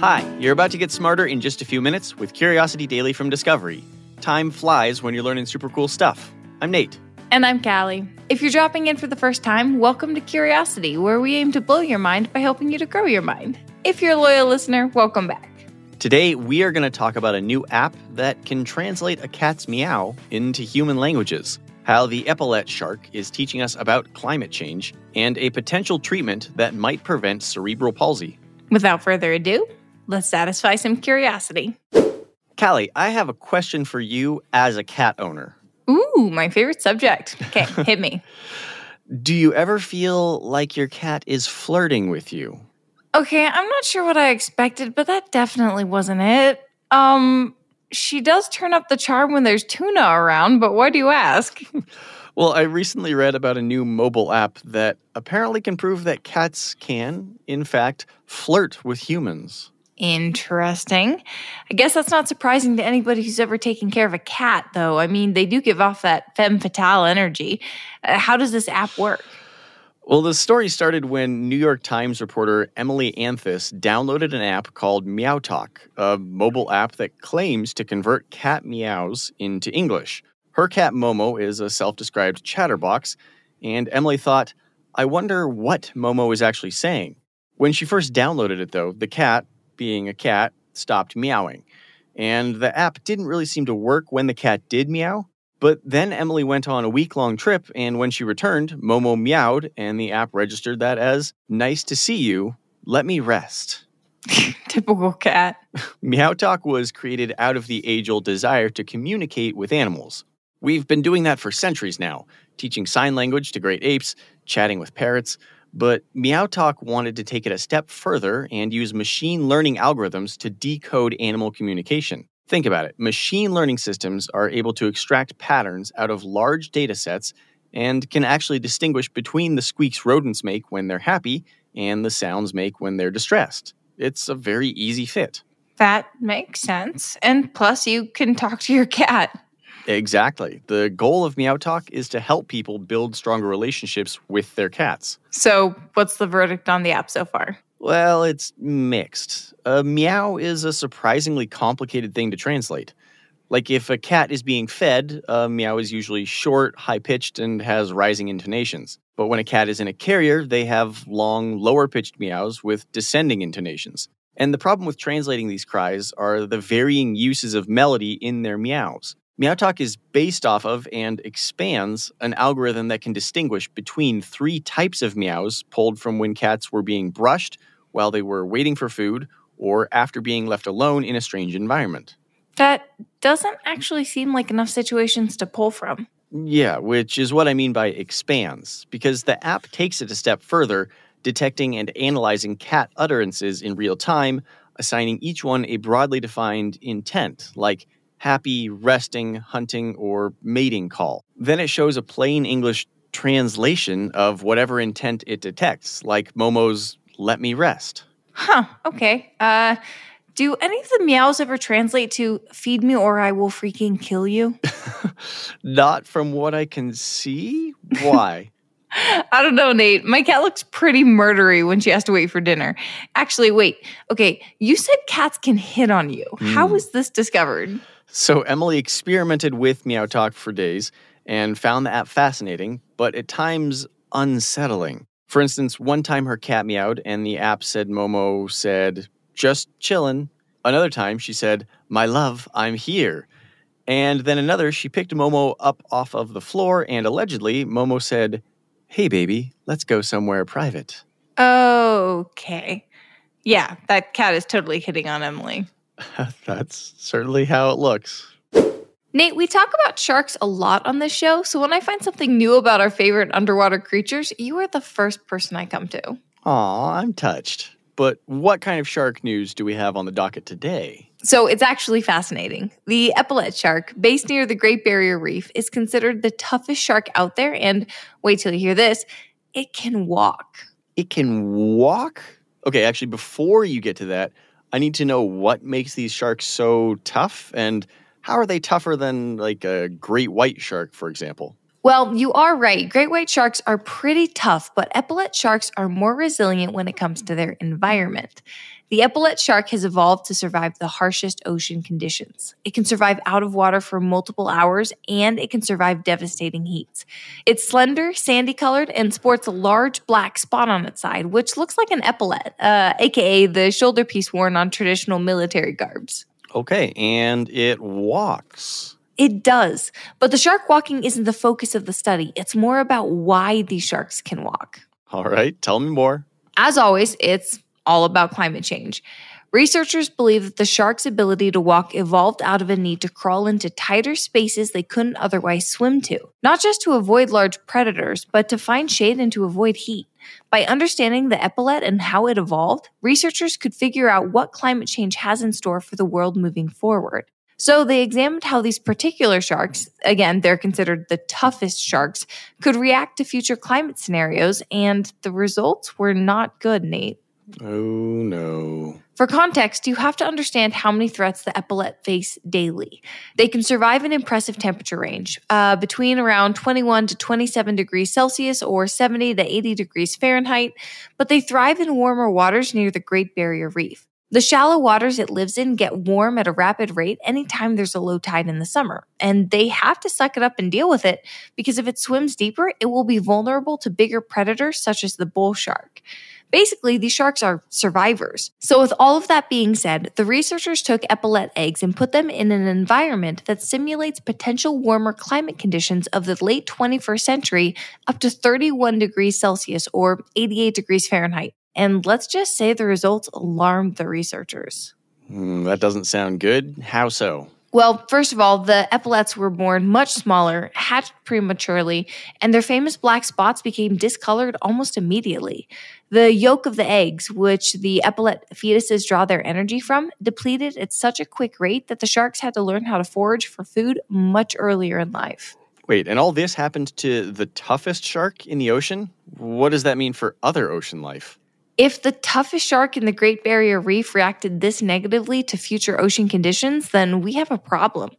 Hi, you're about to get smarter in just a few minutes with Curiosity Daily from Discovery. Time flies when you're learning super cool stuff. I'm Nate. And I'm Callie. If you're dropping in for the first time, welcome to Curiosity, where we aim to blow your mind by helping you to grow your mind. If you're a loyal listener, welcome back. Today, we are going to talk about a new app that can translate a cat's meow into human languages, how the epaulet shark is teaching us about climate change, and a potential treatment that might prevent cerebral palsy. Without further ado, let's satisfy some curiosity. Callie, I have a question for you as a cat owner. Ooh, my favorite subject. Okay, hit me. Do you ever feel like your cat is flirting with you? Okay, I'm not sure what I expected, but that definitely wasn't it. Um, she does turn up the charm when there's tuna around, but why do you ask? Well, I recently read about a new mobile app that apparently can prove that cats can, in fact, flirt with humans. Interesting. I guess that's not surprising to anybody who's ever taken care of a cat, though. I mean, they do give off that femme fatale energy. Uh, how does this app work? Well, the story started when New York Times reporter Emily Anthes downloaded an app called Meow Talk, a mobile app that claims to convert cat meows into English. Her cat Momo is a self described chatterbox, and Emily thought, I wonder what Momo is actually saying. When she first downloaded it, though, the cat, being a cat, stopped meowing. And the app didn't really seem to work when the cat did meow. But then Emily went on a week long trip, and when she returned, Momo meowed, and the app registered that as Nice to see you. Let me rest. Typical cat. Meow Talk was created out of the age old desire to communicate with animals. We've been doing that for centuries now, teaching sign language to great apes, chatting with parrots. But Meowtalk wanted to take it a step further and use machine learning algorithms to decode animal communication. Think about it machine learning systems are able to extract patterns out of large data sets and can actually distinguish between the squeaks rodents make when they're happy and the sounds make when they're distressed. It's a very easy fit. That makes sense. And plus, you can talk to your cat. Exactly. The goal of Meow Talk is to help people build stronger relationships with their cats. So, what's the verdict on the app so far? Well, it's mixed. A meow is a surprisingly complicated thing to translate. Like if a cat is being fed, a meow is usually short, high pitched, and has rising intonations. But when a cat is in a carrier, they have long, lower pitched meows with descending intonations. And the problem with translating these cries are the varying uses of melody in their meows. MeowTalk is based off of and expands an algorithm that can distinguish between three types of meows pulled from when cats were being brushed while they were waiting for food or after being left alone in a strange environment. That doesn't actually seem like enough situations to pull from. Yeah, which is what I mean by expands, because the app takes it a step further, detecting and analyzing cat utterances in real time, assigning each one a broadly defined intent, like happy, resting, hunting, or mating call. Then it shows a plain English translation of whatever intent it detects, like Momo's let me rest. Huh, okay. Uh, do any of the meows ever translate to feed me or I will freaking kill you? Not from what I can see. Why? I don't know, Nate. My cat looks pretty murdery when she has to wait for dinner. Actually, wait. Okay, you said cats can hit on you. Mm. How was this discovered? So Emily experimented with Meow Talk for days and found the app fascinating, but at times unsettling. For instance, one time her cat meowed and the app said Momo said, just chillin'. Another time she said, My love, I'm here. And then another, she picked Momo up off of the floor and allegedly Momo said, Hey baby, let's go somewhere private. Okay. Yeah, that cat is totally hitting on Emily. That's certainly how it looks. Nate, we talk about sharks a lot on this show, so when I find something new about our favorite underwater creatures, you are the first person I come to. Aw, I'm touched. But what kind of shark news do we have on the docket today? So it's actually fascinating. The epaulet shark, based near the Great Barrier Reef, is considered the toughest shark out there. And wait till you hear this it can walk. It can walk? Okay, actually, before you get to that, I need to know what makes these sharks so tough and how are they tougher than like a great white shark, for example? Well, you are right. Great white sharks are pretty tough, but epaulet sharks are more resilient when it comes to their environment. The epaulet shark has evolved to survive the harshest ocean conditions. It can survive out of water for multiple hours and it can survive devastating heats. It's slender, sandy colored, and sports a large black spot on its side, which looks like an epaulet, uh, aka the shoulder piece worn on traditional military garbs. Okay, and it walks. It does. But the shark walking isn't the focus of the study. It's more about why these sharks can walk. All right, tell me more. As always, it's all about climate change. Researchers believe that the shark's ability to walk evolved out of a need to crawl into tighter spaces they couldn't otherwise swim to, not just to avoid large predators, but to find shade and to avoid heat. By understanding the epaulet and how it evolved, researchers could figure out what climate change has in store for the world moving forward. So they examined how these particular sharks, again, they're considered the toughest sharks, could react to future climate scenarios, and the results were not good, Nate. Oh no. For context, you have to understand how many threats the epaulet face daily. They can survive an impressive temperature range, uh, between around 21 to 27 degrees Celsius or 70 to 80 degrees Fahrenheit, but they thrive in warmer waters near the Great Barrier Reef. The shallow waters it lives in get warm at a rapid rate anytime there's a low tide in the summer, and they have to suck it up and deal with it because if it swims deeper, it will be vulnerable to bigger predators such as the bull shark. Basically, these sharks are survivors. So, with all of that being said, the researchers took epaulet eggs and put them in an environment that simulates potential warmer climate conditions of the late 21st century up to 31 degrees Celsius or 88 degrees Fahrenheit. And let's just say the results alarmed the researchers. Mm, that doesn't sound good. How so? Well, first of all, the epaulets were born much smaller, hatched prematurely, and their famous black spots became discolored almost immediately. The yolk of the eggs, which the epaulet fetuses draw their energy from, depleted at such a quick rate that the sharks had to learn how to forage for food much earlier in life. Wait, and all this happened to the toughest shark in the ocean? What does that mean for other ocean life? If the toughest shark in the Great Barrier Reef reacted this negatively to future ocean conditions, then we have a problem.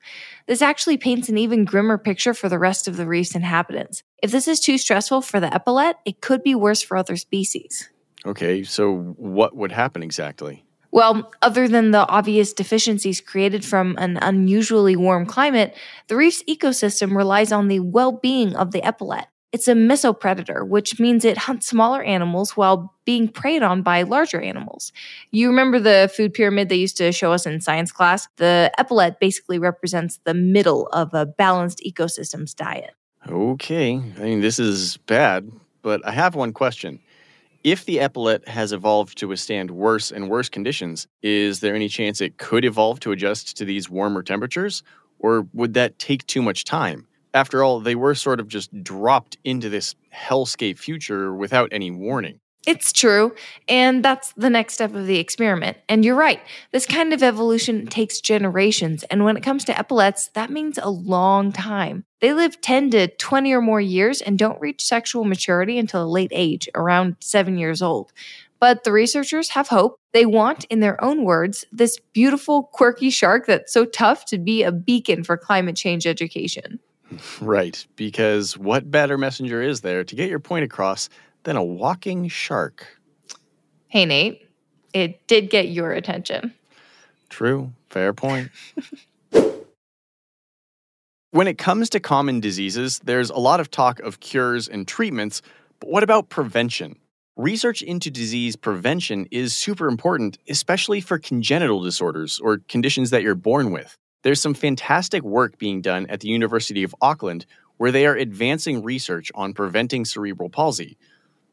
This actually paints an even grimmer picture for the rest of the reef's inhabitants. If this is too stressful for the epaulet, it could be worse for other species. Okay, so what would happen exactly? Well, other than the obvious deficiencies created from an unusually warm climate, the reef's ecosystem relies on the well being of the epaulet. It's a mesopredator, which means it hunts smaller animals while being preyed on by larger animals. You remember the food pyramid they used to show us in science class? The epaulet basically represents the middle of a balanced ecosystem's diet. Okay, I mean, this is bad, but I have one question. If the epaulet has evolved to withstand worse and worse conditions, is there any chance it could evolve to adjust to these warmer temperatures? Or would that take too much time? After all, they were sort of just dropped into this hellscape future without any warning. It's true, and that's the next step of the experiment. And you're right, this kind of evolution takes generations, and when it comes to epaulets, that means a long time. They live 10 to 20 or more years and don't reach sexual maturity until a late age, around seven years old. But the researchers have hope. They want, in their own words, this beautiful, quirky shark that's so tough to be a beacon for climate change education. Right, because what better messenger is there to get your point across than a walking shark? Hey, Nate, it did get your attention. True, fair point. when it comes to common diseases, there's a lot of talk of cures and treatments, but what about prevention? Research into disease prevention is super important, especially for congenital disorders or conditions that you're born with. There's some fantastic work being done at the University of Auckland where they are advancing research on preventing cerebral palsy.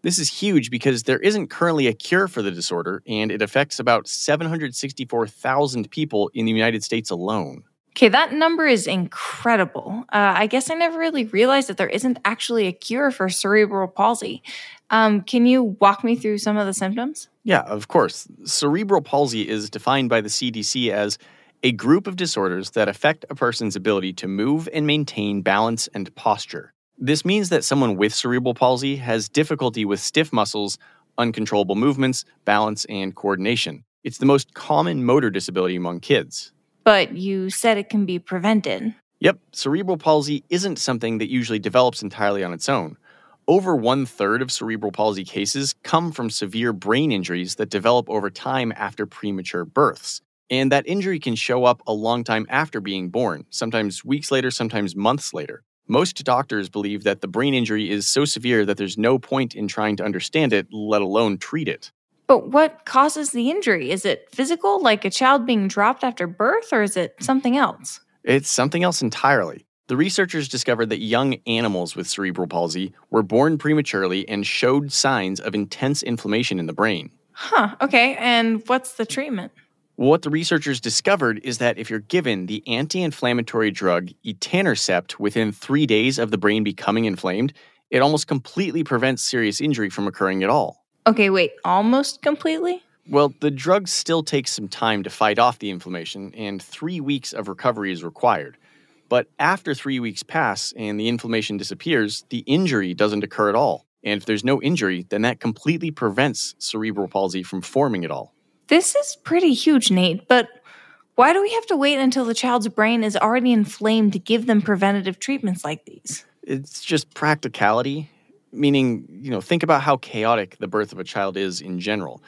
This is huge because there isn't currently a cure for the disorder, and it affects about 764,000 people in the United States alone. Okay, that number is incredible. Uh, I guess I never really realized that there isn't actually a cure for cerebral palsy. Um, can you walk me through some of the symptoms? Yeah, of course. Cerebral palsy is defined by the CDC as a group of disorders that affect a person's ability to move and maintain balance and posture. This means that someone with cerebral palsy has difficulty with stiff muscles, uncontrollable movements, balance, and coordination. It's the most common motor disability among kids. But you said it can be prevented. Yep, cerebral palsy isn't something that usually develops entirely on its own. Over one third of cerebral palsy cases come from severe brain injuries that develop over time after premature births. And that injury can show up a long time after being born, sometimes weeks later, sometimes months later. Most doctors believe that the brain injury is so severe that there's no point in trying to understand it, let alone treat it. But what causes the injury? Is it physical, like a child being dropped after birth, or is it something else? It's something else entirely. The researchers discovered that young animals with cerebral palsy were born prematurely and showed signs of intense inflammation in the brain. Huh, okay. And what's the treatment? What the researchers discovered is that if you're given the anti inflammatory drug etanercept within three days of the brain becoming inflamed, it almost completely prevents serious injury from occurring at all. Okay, wait, almost completely? Well, the drug still takes some time to fight off the inflammation, and three weeks of recovery is required. But after three weeks pass and the inflammation disappears, the injury doesn't occur at all. And if there's no injury, then that completely prevents cerebral palsy from forming at all. This is pretty huge, Nate, but why do we have to wait until the child's brain is already inflamed to give them preventative treatments like these? It's just practicality, meaning, you know, think about how chaotic the birth of a child is in general.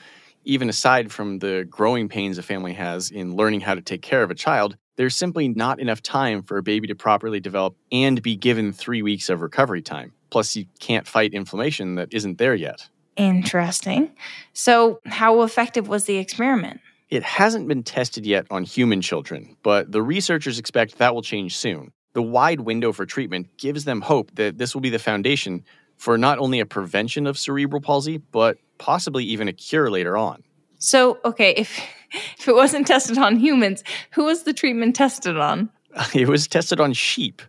Even aside from the growing pains a family has in learning how to take care of a child, there's simply not enough time for a baby to properly develop and be given three weeks of recovery time. Plus, you can't fight inflammation that isn't there yet. Interesting. So, how effective was the experiment? It hasn't been tested yet on human children, but the researchers expect that will change soon. The wide window for treatment gives them hope that this will be the foundation for not only a prevention of cerebral palsy, but possibly even a cure later on. So, okay, if if it wasn't tested on humans, who was the treatment tested on? It was tested on sheep,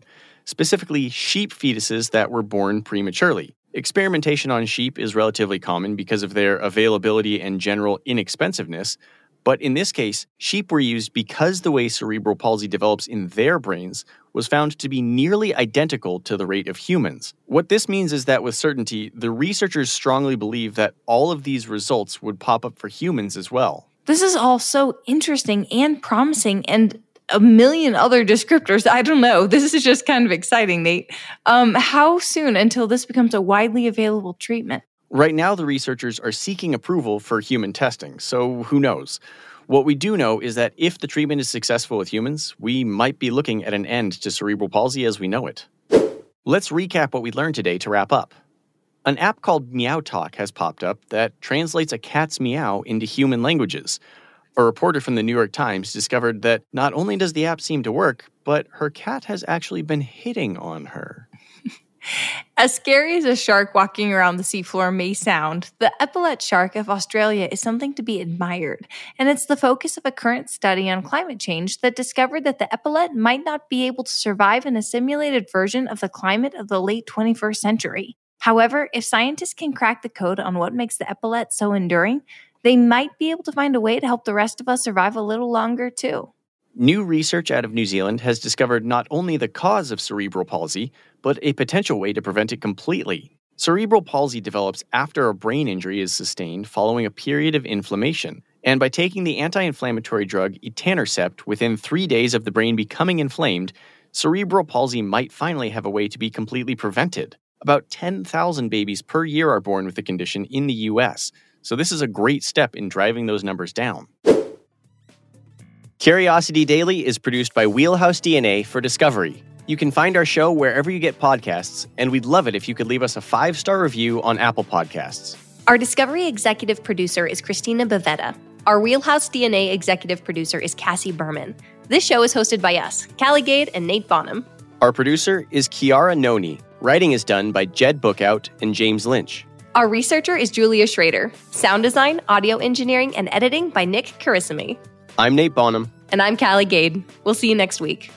specifically sheep fetuses that were born prematurely. Experimentation on sheep is relatively common because of their availability and general inexpensiveness, but in this case, sheep were used because the way cerebral palsy develops in their brains was found to be nearly identical to the rate of humans. What this means is that with certainty, the researchers strongly believe that all of these results would pop up for humans as well. This is all so interesting and promising and a million other descriptors. I don't know. This is just kind of exciting, Nate. Um, how soon until this becomes a widely available treatment? Right now, the researchers are seeking approval for human testing, so who knows? What we do know is that if the treatment is successful with humans, we might be looking at an end to cerebral palsy as we know it. Let's recap what we learned today to wrap up. An app called Meow Talk has popped up that translates a cat's meow into human languages. A reporter from the New York Times discovered that not only does the app seem to work, but her cat has actually been hitting on her. As scary as a shark walking around the seafloor may sound, the epaulet shark of Australia is something to be admired, and it's the focus of a current study on climate change that discovered that the epaulet might not be able to survive in a simulated version of the climate of the late 21st century. However, if scientists can crack the code on what makes the epaulet so enduring, they might be able to find a way to help the rest of us survive a little longer, too. New research out of New Zealand has discovered not only the cause of cerebral palsy, but a potential way to prevent it completely. Cerebral palsy develops after a brain injury is sustained following a period of inflammation. And by taking the anti inflammatory drug etanercept within three days of the brain becoming inflamed, cerebral palsy might finally have a way to be completely prevented. About 10,000 babies per year are born with the condition in the US, so this is a great step in driving those numbers down. Curiosity Daily is produced by Wheelhouse DNA for Discovery. You can find our show wherever you get podcasts, and we'd love it if you could leave us a five star review on Apple Podcasts. Our Discovery executive producer is Christina Bavetta. Our Wheelhouse DNA executive producer is Cassie Berman. This show is hosted by us, Callie Gade and Nate Bonham. Our producer is Kiara Noni. Writing is done by Jed Bookout and James Lynch. Our researcher is Julia Schrader. Sound design, audio engineering, and editing by Nick Carissimi. I'm Nate Bonham. And I'm Callie Gade. We'll see you next week.